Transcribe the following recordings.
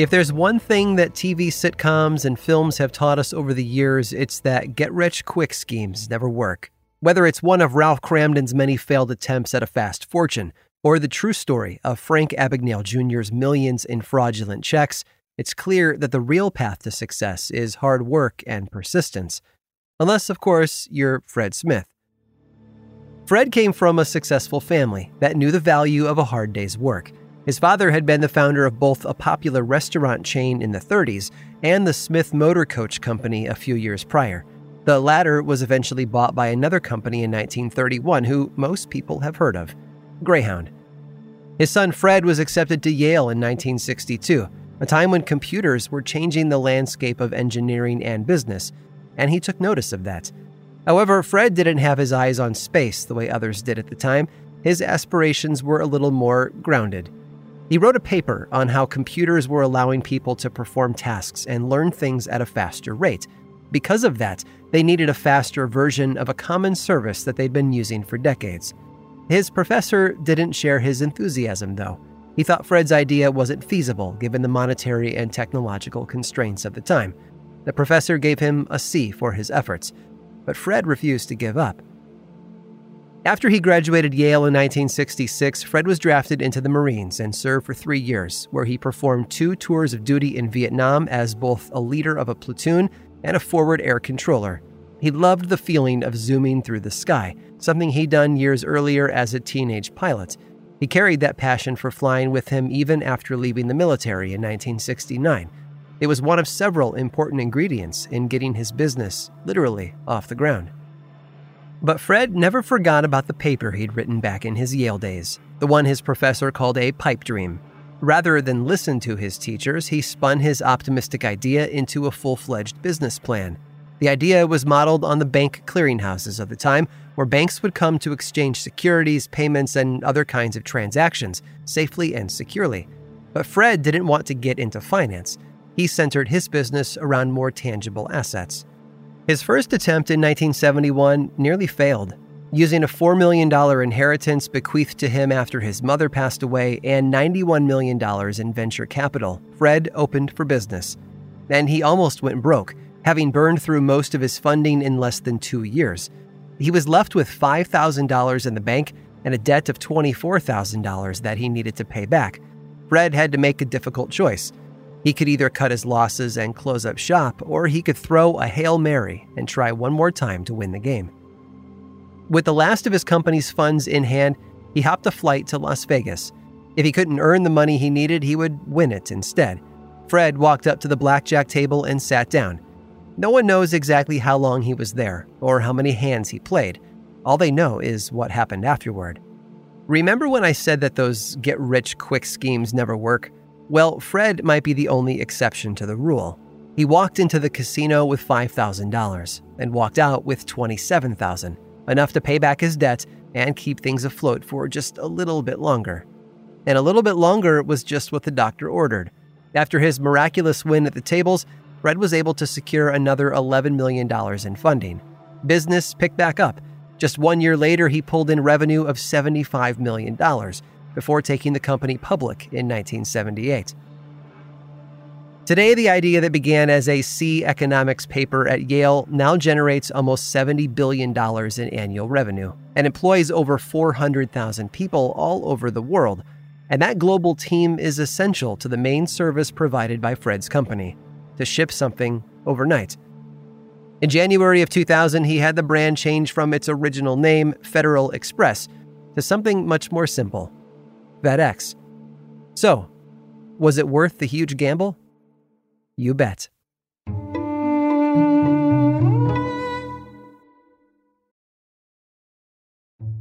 If there's one thing that TV sitcoms and films have taught us over the years, it's that get rich quick schemes never work. Whether it's one of Ralph Kramden's many failed attempts at a fast fortune, or the true story of Frank Abagnale Jr.'s millions in fraudulent checks, it's clear that the real path to success is hard work and persistence. Unless, of course, you're Fred Smith. Fred came from a successful family that knew the value of a hard day's work. His father had been the founder of both a popular restaurant chain in the 30s and the Smith Motor Coach Company a few years prior. The latter was eventually bought by another company in 1931, who most people have heard of Greyhound. His son Fred was accepted to Yale in 1962, a time when computers were changing the landscape of engineering and business, and he took notice of that. However, Fred didn't have his eyes on space the way others did at the time. His aspirations were a little more grounded. He wrote a paper on how computers were allowing people to perform tasks and learn things at a faster rate. Because of that, they needed a faster version of a common service that they'd been using for decades. His professor didn't share his enthusiasm, though. He thought Fred's idea wasn't feasible given the monetary and technological constraints of the time. The professor gave him a C for his efforts, but Fred refused to give up. After he graduated Yale in 1966, Fred was drafted into the Marines and served for three years, where he performed two tours of duty in Vietnam as both a leader of a platoon and a forward air controller. He loved the feeling of zooming through the sky, something he'd done years earlier as a teenage pilot. He carried that passion for flying with him even after leaving the military in 1969. It was one of several important ingredients in getting his business literally off the ground. But Fred never forgot about the paper he'd written back in his Yale days, the one his professor called a pipe dream. Rather than listen to his teachers, he spun his optimistic idea into a full fledged business plan. The idea was modeled on the bank clearinghouses of the time, where banks would come to exchange securities, payments, and other kinds of transactions safely and securely. But Fred didn't want to get into finance. He centered his business around more tangible assets. His first attempt in 1971 nearly failed. Using a $4 million inheritance bequeathed to him after his mother passed away and $91 million in venture capital, Fred opened for business. And he almost went broke, having burned through most of his funding in less than two years. He was left with $5,000 in the bank and a debt of $24,000 that he needed to pay back. Fred had to make a difficult choice. He could either cut his losses and close up shop, or he could throw a Hail Mary and try one more time to win the game. With the last of his company's funds in hand, he hopped a flight to Las Vegas. If he couldn't earn the money he needed, he would win it instead. Fred walked up to the blackjack table and sat down. No one knows exactly how long he was there or how many hands he played. All they know is what happened afterward. Remember when I said that those get rich quick schemes never work? Well, Fred might be the only exception to the rule. He walked into the casino with $5,000 and walked out with 27,000, enough to pay back his debt and keep things afloat for just a little bit longer. And a little bit longer was just what the doctor ordered. After his miraculous win at the tables, Fred was able to secure another $11 million in funding. Business picked back up. Just one year later, he pulled in revenue of $75 million, before taking the company public in 1978. Today, the idea that began as a C economics paper at Yale now generates almost $70 billion in annual revenue and employs over 400,000 people all over the world. And that global team is essential to the main service provided by Fred's company to ship something overnight. In January of 2000, he had the brand change from its original name, Federal Express, to something much more simple FedEx. So, was it worth the huge gamble? You bet.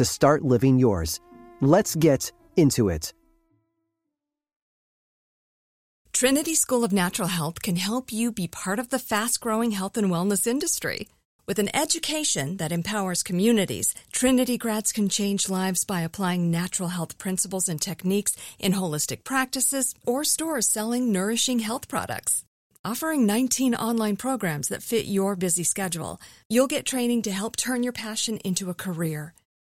to start living yours. Let's get into it. Trinity School of Natural Health can help you be part of the fast growing health and wellness industry. With an education that empowers communities, Trinity grads can change lives by applying natural health principles and techniques in holistic practices or stores selling nourishing health products. Offering 19 online programs that fit your busy schedule, you'll get training to help turn your passion into a career.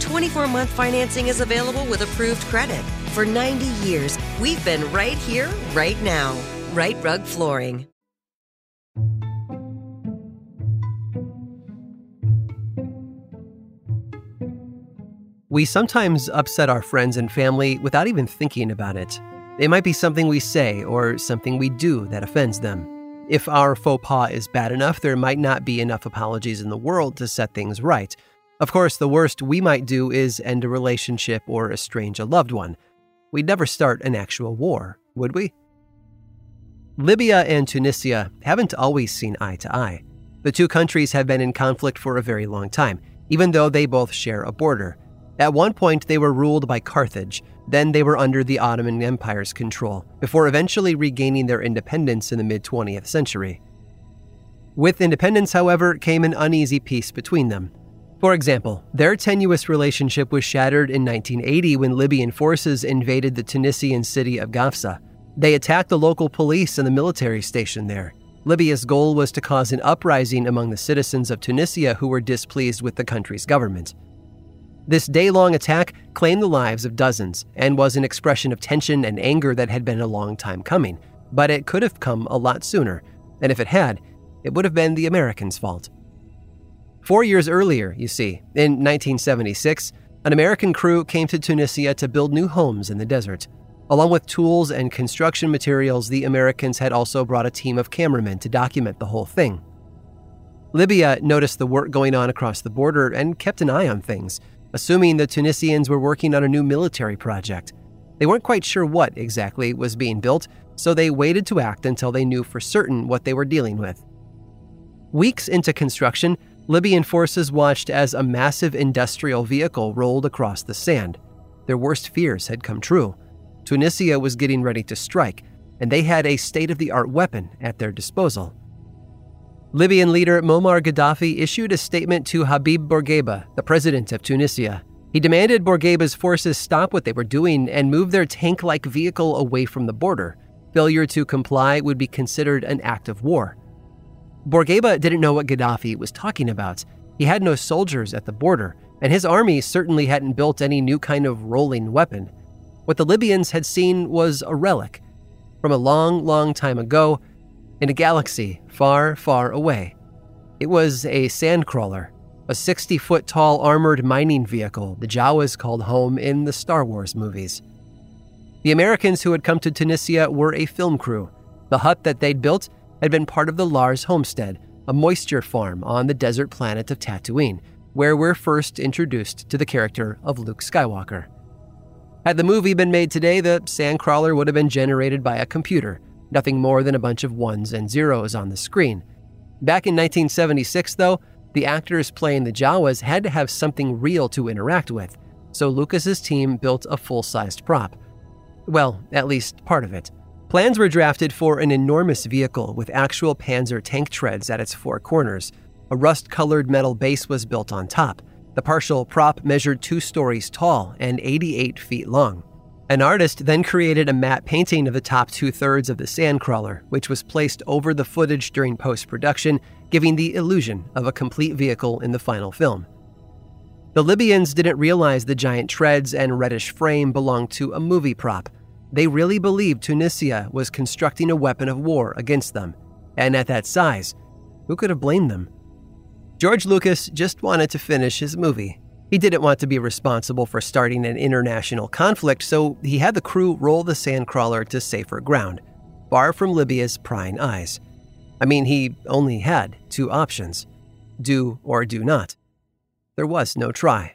24 month financing is available with approved credit. For 90 years, we've been right here, right now. Rite Rug Flooring. We sometimes upset our friends and family without even thinking about it. It might be something we say or something we do that offends them. If our faux pas is bad enough, there might not be enough apologies in the world to set things right. Of course, the worst we might do is end a relationship or estrange a loved one. We'd never start an actual war, would we? Libya and Tunisia haven't always seen eye to eye. The two countries have been in conflict for a very long time, even though they both share a border. At one point, they were ruled by Carthage, then they were under the Ottoman Empire's control, before eventually regaining their independence in the mid 20th century. With independence, however, came an uneasy peace between them. For example, their tenuous relationship was shattered in 1980 when Libyan forces invaded the Tunisian city of Gafsa. They attacked the local police and the military station there. Libya's goal was to cause an uprising among the citizens of Tunisia who were displeased with the country's government. This day long attack claimed the lives of dozens and was an expression of tension and anger that had been a long time coming, but it could have come a lot sooner, and if it had, it would have been the Americans' fault. Four years earlier, you see, in 1976, an American crew came to Tunisia to build new homes in the desert. Along with tools and construction materials, the Americans had also brought a team of cameramen to document the whole thing. Libya noticed the work going on across the border and kept an eye on things, assuming the Tunisians were working on a new military project. They weren't quite sure what exactly was being built, so they waited to act until they knew for certain what they were dealing with. Weeks into construction, Libyan forces watched as a massive industrial vehicle rolled across the sand. Their worst fears had come true. Tunisia was getting ready to strike, and they had a state of the art weapon at their disposal. Libyan leader Muammar Gaddafi issued a statement to Habib Bourguiba, the president of Tunisia. He demanded Bourguiba's forces stop what they were doing and move their tank like vehicle away from the border. Failure to comply would be considered an act of war. Bourguiba didn't know what Gaddafi was talking about. He had no soldiers at the border. and his army certainly hadn't built any new kind of rolling weapon. What the Libyans had seen was a relic from a long, long time ago in a galaxy far, far away. It was a sandcrawler, a 60 foot tall armored mining vehicle the Jawas called home in the Star Wars movies. The Americans who had come to Tunisia were a film crew. The hut that they'd built had been part of the Lars homestead, a moisture farm on the desert planet of Tatooine, where we're first introduced to the character of Luke Skywalker. Had the movie been made today, the sandcrawler would have been generated by a computer, nothing more than a bunch of ones and zeros on the screen. Back in 1976, though, the actors playing the Jawas had to have something real to interact with, so Lucas's team built a full-sized prop. Well, at least part of it. Plans were drafted for an enormous vehicle with actual Panzer tank treads at its four corners. A rust colored metal base was built on top. The partial prop measured two stories tall and 88 feet long. An artist then created a matte painting of the top two thirds of the sandcrawler, which was placed over the footage during post production, giving the illusion of a complete vehicle in the final film. The Libyans didn't realize the giant treads and reddish frame belonged to a movie prop. They really believed Tunisia was constructing a weapon of war against them. And at that size, who could have blamed them? George Lucas just wanted to finish his movie. He didn't want to be responsible for starting an international conflict, so he had the crew roll the sandcrawler to safer ground, far from Libya's prying eyes. I mean, he only had two options do or do not. There was no try.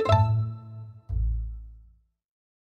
you